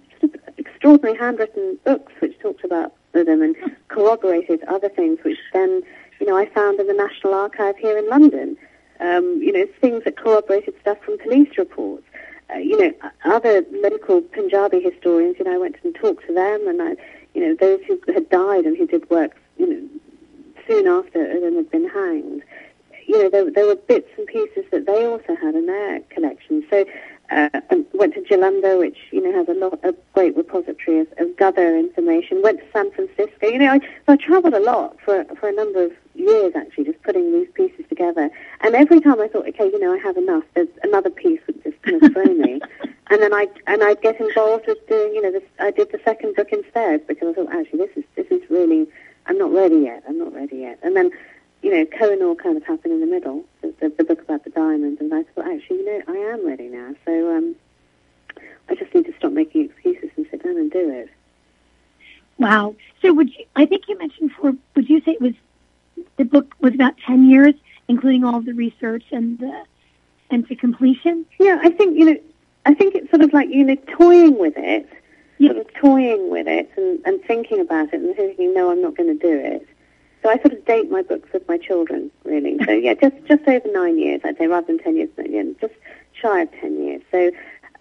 extraordinary handwritten books which talked about them and corroborated other things, which then, you know, I found in the National Archive here in London. Um, you know, things that corroborated stuff from police reports. Uh, you know, other local Punjabi historians, you know, I went and talked to them, and I, you know, those who had died and who did work, you know, soon after them had been hanged. You know, there, there were bits and pieces that they also had in their collection. So uh, went to Jalandhar, which you know has a lot a great repository of, of Gadar information. Went to San Francisco. You know, I, I travelled a lot for for a number of years actually, just putting these pieces together. And every time I thought, okay, you know, I have enough. There's another piece would just kind of throw me. And then I and I'd get involved with doing, you know, this. I did the second book instead because I thought, actually, this is this is really. I'm not ready yet. I'm not ready yet. And then you know, Kohinoor kind of happened in the middle, the, the, the, book about the diamond, and I thought, actually, you know, I am ready now. So um, I just need to stop making excuses and sit down and do it. Wow. So would you, I think you mentioned before, would you say it was, the book was about 10 years, including all of the research and the, and to completion? Yeah, I think, you know, I think it's sort of like, you know, toying with it, yeah. sort of toying with it and, and thinking about it and thinking, no, I'm not going to do it so I sort of date my books with my children, really. So yeah, just just over nine years, I'd say, rather than ten years, yeah, just shy of ten years. So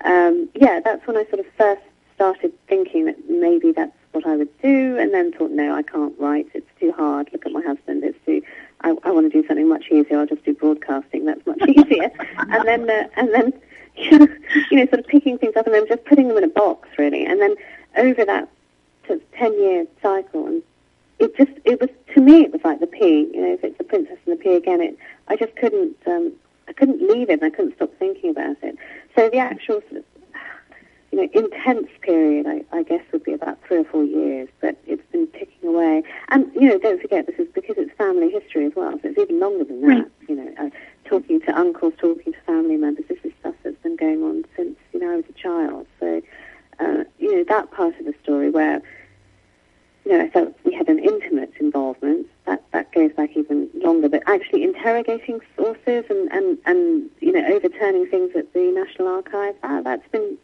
um, yeah, that's when I sort of first started thinking that maybe that's what I would do, and then thought, no, I can't write. It's too hard. Look at my husband. It's too. I, I want to do something much easier. I'll just do broadcasting. That's much easier. and then uh, and then you know, sort of picking things up and then just putting them in a box, really. And then over that sort of ten year cycle and it just it was to me it was like the pea. You know, if it's the princess and the pea again, it I just couldn't um, I couldn't leave it. and I couldn't stop thinking about it. So the actual sort of you know intense period, I, I guess, would be about three or four years. But it's been ticking away. And you know, don't forget this is because it's family history as well. So it's even longer than that. Right. You know, uh, talking to uncles, talking to family members. This is stuff that's been going on since you know I was a child. So uh, you know that part of the story where you know I felt we had an intimate involvement. That that goes back even longer. But actually interrogating sources and and and you know overturning things at the National Archive. Uh, that's been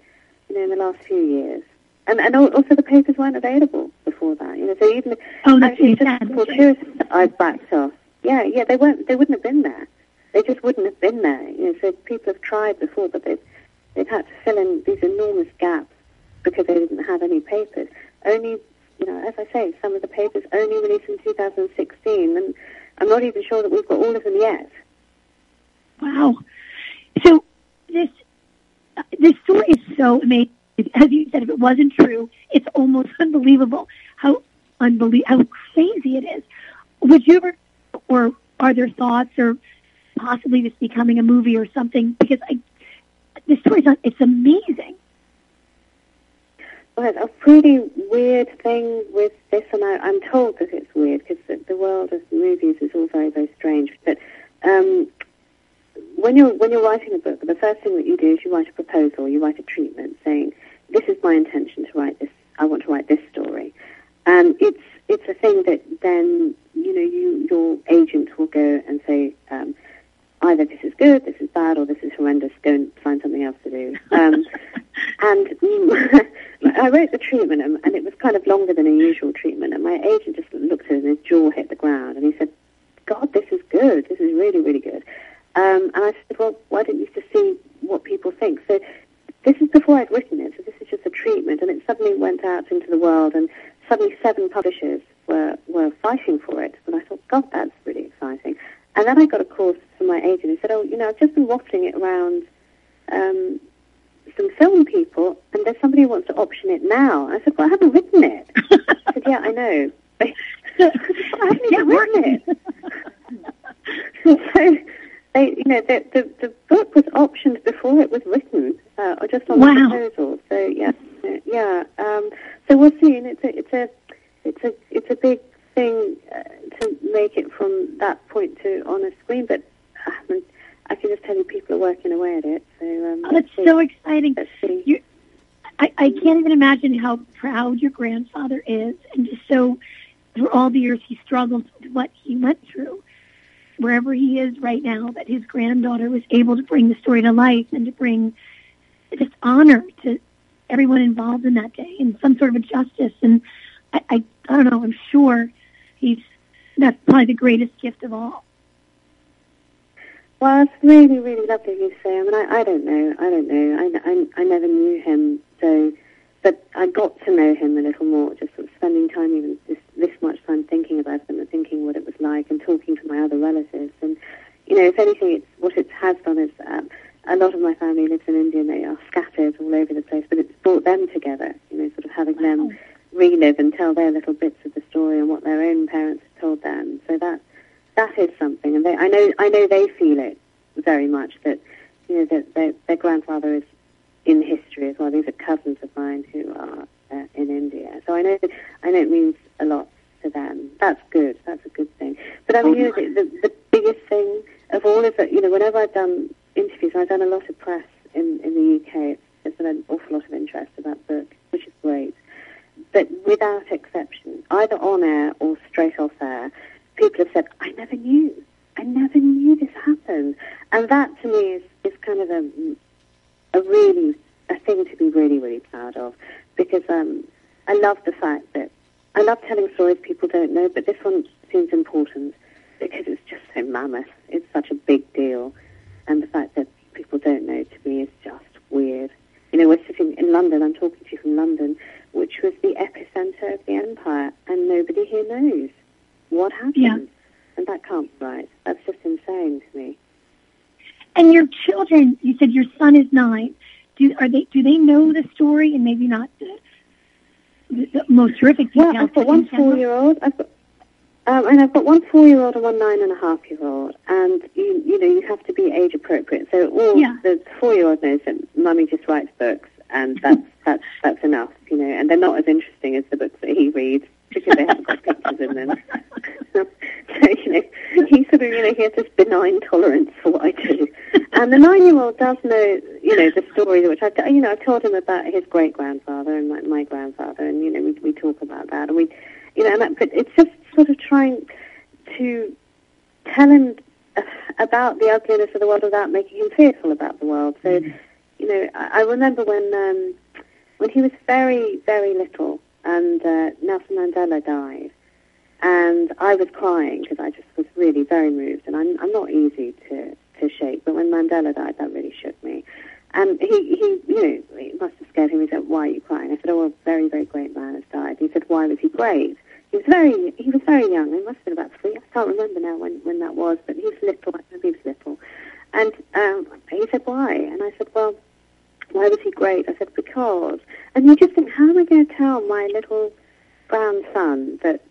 you know in the last few years. And, and also the papers weren't available before that. You know, so even oh, actually just fortuitous I backed off. Yeah, yeah, they weren't. They wouldn't have been there. They just wouldn't have been there. You know, so people have tried before, but they've they've had to fill in these enormous gaps because they didn't have any papers. Only, you know, as I say, some of the papers only released in 2016, and I'm not even sure that we've got all of them yet. Wow. So this this story is so amazing. As you said, if it wasn't true, it's almost unbelievable how unbelie- how crazy it is. Would you ever, or are there thoughts or possibly this becoming a movie or something? Because I, the story's not, it's amazing. Well, a pretty weird thing with this, and I, am told that it's weird because the, the, world of movies is all very, very strange. But um, when you're when you're writing a book, the first thing that you do is you write a proposal, you write a treatment, saying, "This is my intention to write this. I want to write this story." And it's it's a thing that then you know you your agent will go and say. Um, either this is good, this is bad, or this is horrendous. Go and find something else to do. Um, and I wrote the treatment, and it was kind of longer than a usual treatment. And my agent just looked at it, and his jaw hit the ground, and he said, "God, this is good. This is really, really good." Um, and I said, "Well, why don't you just see what people think?" So this is before I'd written it, so this is just a treatment, and it suddenly went out into the world, and suddenly seven publishers were were fighting for it. And I thought, God, that's really exciting. And then I got a call from my agent who said, "Oh, you know, I've just been waffling it around um, some film people, and there's somebody who wants to option it now." I said, "Well, I haven't written it." I said, "Yeah, I know." I haven't even written it. so they, you know, the, the the book was optioned before it was written, uh, or just on wow. the proposal. So yeah, yeah. Um, so we'll see, and it's a it's a it's a it's a big thing uh, to make it from that point to on a screen, but I, mean, I can just tell you people are working away at it. So um, oh, that's so exciting. I, I can't even imagine how proud your grandfather is, and just so through all the years he struggled with what he went through, wherever he is right now, that his granddaughter was able to bring the story to life and to bring just honor to everyone involved in that day and some sort of a justice. And I, I, I don't know. I'm sure he's that's probably the greatest gift of all. Well, it's really, really lovely of you to say. I mean, I, I don't know. I don't know. I, I, I never knew him, so, but I got to know him a little more, just sort of spending time, even this, this much time thinking about him and thinking what it was like and talking to my other relatives. And, you know, if anything, it's, what it has done is um, a lot of my family lives in India and they are scattered all over the place, but it's brought them together, you know, sort of having them relive and tell their little bits of the story and what their own parents have told them. So that that is something, and they, I know I know they feel it very much that you know that their, their grandfather is in history as well. These are cousins of mine who are uh, in India, so I know I know it means a lot to them. That's good. That's a good thing. But I mean, you know, the, the, biggest thing of all is that you know whenever I've done interviews, I've done a lot of press in in the UK. There's been an awful lot of interest about the book, which is great but without exception, either on air or straight off air, people have said, I never knew. I never knew this happened. And that to me is, is kind of a, a really, a thing to be really, really proud of because um, I love the fact that I love telling stories people don't know, but this one seems important because it's just so mammoth. It's such a big deal. And the fact that people don't know to me is just weird. You know, we're sitting in London, I'm talking to you from London, which was the epicenter of the empire, and nobody here knows what happened. Yeah. And that can't be right. That's just insane to me. And your children, you said your son is nine. Do are they? Do they know the story and maybe not the, the, most terrific details? Well, I've got one four-year-old. I've got, um, and I've got one four-year-old and one nine and a half-year-old. And you, you know, you have to be age appropriate. So all yeah. the four-year-old knows that mummy just writes books, and that's that's that's enough, you know. And they're not as interesting as the books that he reads because they haven't got pictures in them. so you know, he sort of, you know, he has this benign tolerance for what I do. And the nine-year-old does know, you know, the story which I, you know, I've told him about his great grandfather and my, my grandfather, and you know, we we talk about that, and we, you know, and that, but it's just sort of trying to tell him about the ugliness of the world without making him fearful about the world. So, mm-hmm. you know, I, I remember when um, when he was very very little, and uh, Nelson Mandela died and I was crying because I just was really very moved, and I'm I'm not easy to to shake. But when Mandela died, that really shook me. And he, he, you know, it must have scared him. He said, "Why are you crying?" I said, "Oh, a very, very great man has died." He said, "Why was he great?" He was very, he was very young. He must have been about three. I can't remember now when when that was, but he was little. I he was little. And um, he said, "Why?" And I said, "Well, why was he great?" I said, "Because." And you just think, how am I going to tell my little brown son that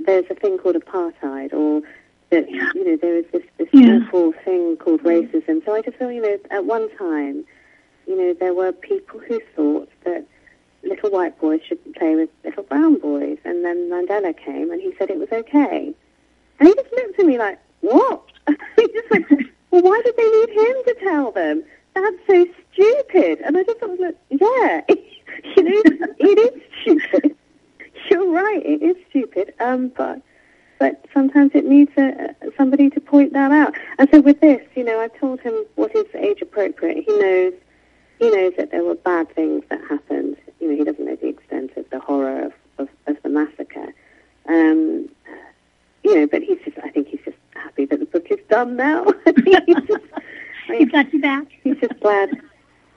there's a thing called apartheid, or that you know there is this this yeah. awful thing called racism. So I just feel, you know, at one time, you know, there were people who thought that little white boys should play with little brown boys, and then Mandela came and he said it was okay, and he just looked at me like, what? he just went, well, why did they need him to tell them? That's so stupid. And I just thought, like, yeah, you know, it is stupid. You're right. It is stupid. Um, but but sometimes it needs a, somebody to point that out. And so with this, you know, I've told him what is age appropriate. He knows he knows that there were bad things that happened. You know, he doesn't know the extent of the horror of, of, of the massacre. Um, you know, but he's just, I think he's just happy that the book is done now. he's, just, he's got you back. He's just glad.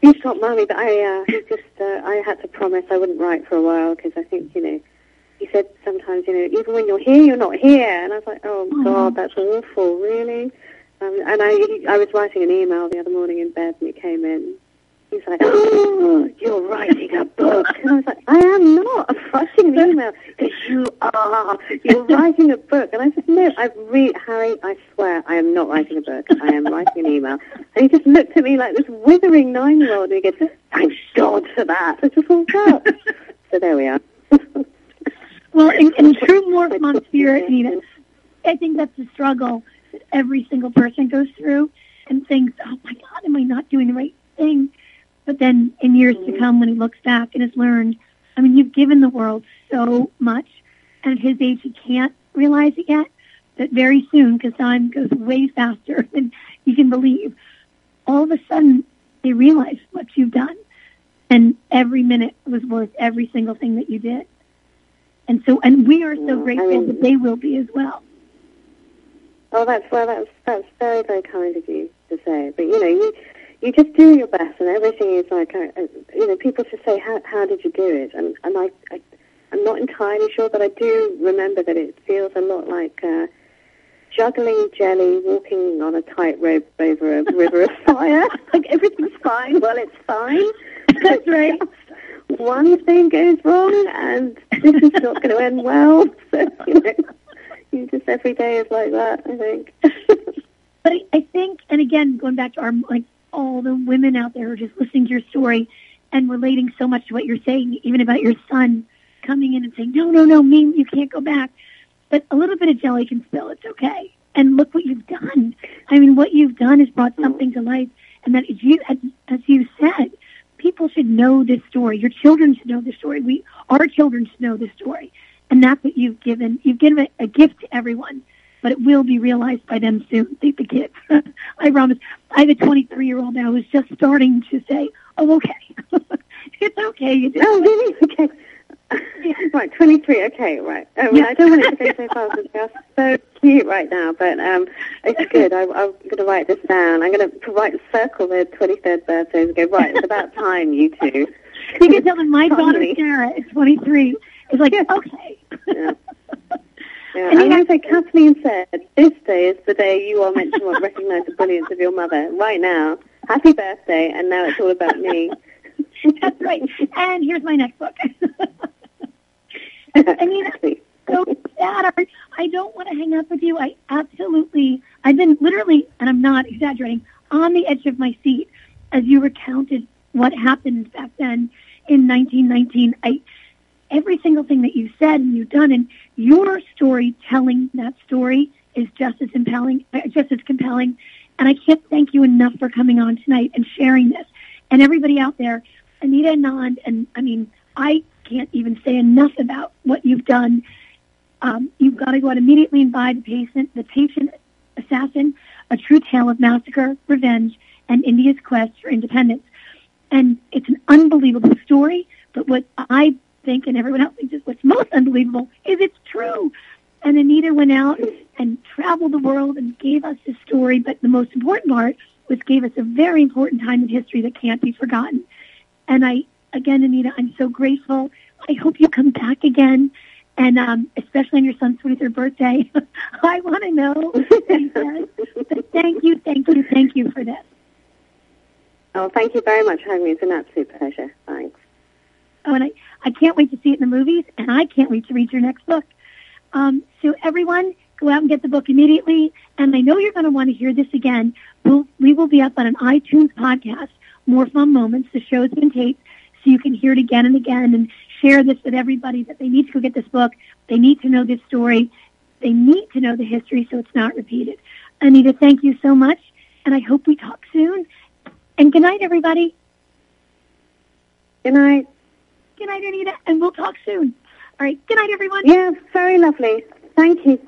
He's got money, but I, uh, just, uh, I had to promise I wouldn't write for a while because I think, you know, he said sometimes, you know, even when you're here, you're not here. And I was like, oh, Aww. God, that's awful, really? Um, and I, I was writing an email the other morning in bed, and it came in. He's like, oh, you're writing a book. And I was like, I am not. I'm writing an email. Because you are. You're writing a book. And I said, no, I've read, Harry, I swear, I am not writing a book. I am writing an email. And he just looked at me like this withering nine-year-old, and he goes, thank God for that. I just walked out. so there we are. Well, in, in true Morph spirit, Nina, I think that's the struggle that every single person goes through and thinks, oh my God, am I not doing the right thing? But then in years to mm-hmm. come, when he looks back and has learned, I mean, you've given the world so much, and at his age, he can't realize it yet. That very soon, because time goes way faster than you can believe, all of a sudden they realize what you've done, and every minute was worth every single thing that you did. And so, and we are so mm-hmm. grateful I mean, that they will be as well. Oh, that's well, that's that's very very kind of you to say. But you know, you you just do your best, and everything is like, uh, uh, you know, people just say, how how did you do it? And and I, I I'm not entirely sure, but I do remember that it feels a lot like. Uh, juggling jelly, walking on a tightrope over a river of fire. like everything's fine. Well, it's fine. That's right one thing goes wrong and this is not going to end well. So, you know, you just every day is like that, I think. but I, I think, and again, going back to our, like, all the women out there who are just listening to your story and relating so much to what you're saying, even about your son coming in and saying, no, no, no, me, you can't go back. But a little bit of jelly can spill. It's okay. And look what you've done. I mean, what you've done is brought something to life. And that is you, as, as you said, people should know this story. Your children should know this story. We, our children should know this story. And that's what you've given. You've given a, a gift to everyone, but it will be realized by them soon, the, the kids. I promise. I have a 23 year old now who's just starting to say, oh, okay. it's okay. You did oh, really? Okay. right, 23. Okay, right. Um, yeah. I don't want it to go so fast. It's so cute right now, but um, it's good. I, I'm going to write this down. I'm going to write a circle their 23rd birthdays and go, right, it's about time, you two. You can tell them my daughter, Sarah, is 23. It's like, okay. Yeah. Yeah, I'm going to Kathleen said, this day is the day you are meant to recognize the brilliance of your mother. Right now, happy birthday, and now it's all about me. That's right. And here's my next book. I mean, so sad. I don't want to hang up with you. I absolutely, I've been literally, and I'm not exaggerating, on the edge of my seat as you recounted what happened back then in 1919. I, every single thing that you've said and you've done, and your story telling that story is just as compelling, uh, just as compelling. And I can't thank you enough for coming on tonight and sharing this. And everybody out there, Anita Anand, and I mean, I can't even say enough about what you've done. Um, you've got to go out immediately and buy the patient, the patient assassin, a true tale of massacre, revenge, and India's quest for independence. And it's an unbelievable story. But what I think, and everyone else thinks, is what's most unbelievable is it's true. And Anita went out and traveled the world and gave us this story. But the most important part was gave us a very important time in history that can't be forgotten. And I, again, Anita, I'm so grateful. I hope you come back again. And um, especially on your son's 23rd birthday, I want to know. But thank you, thank you, thank you for this. Oh, thank you very much for having me. It's an absolute pleasure. Thanks. Oh, and I, I can't wait to see it in the movies, and I can't wait to read your next book. Um, so everyone, go out and get the book immediately. And I know you're going to want to hear this again. We'll, we will be up on an iTunes podcast, More Fun Moments. The show's been taped, so you can hear it again and again and share this with everybody that they need to go get this book. They need to know this story. They need to know the history so it's not repeated. Anita, thank you so much, and I hope we talk soon. And good night, everybody. Good night. Good night, Anita, and we'll talk soon. All right. Good night, everyone. Yeah, very lovely. Thank you.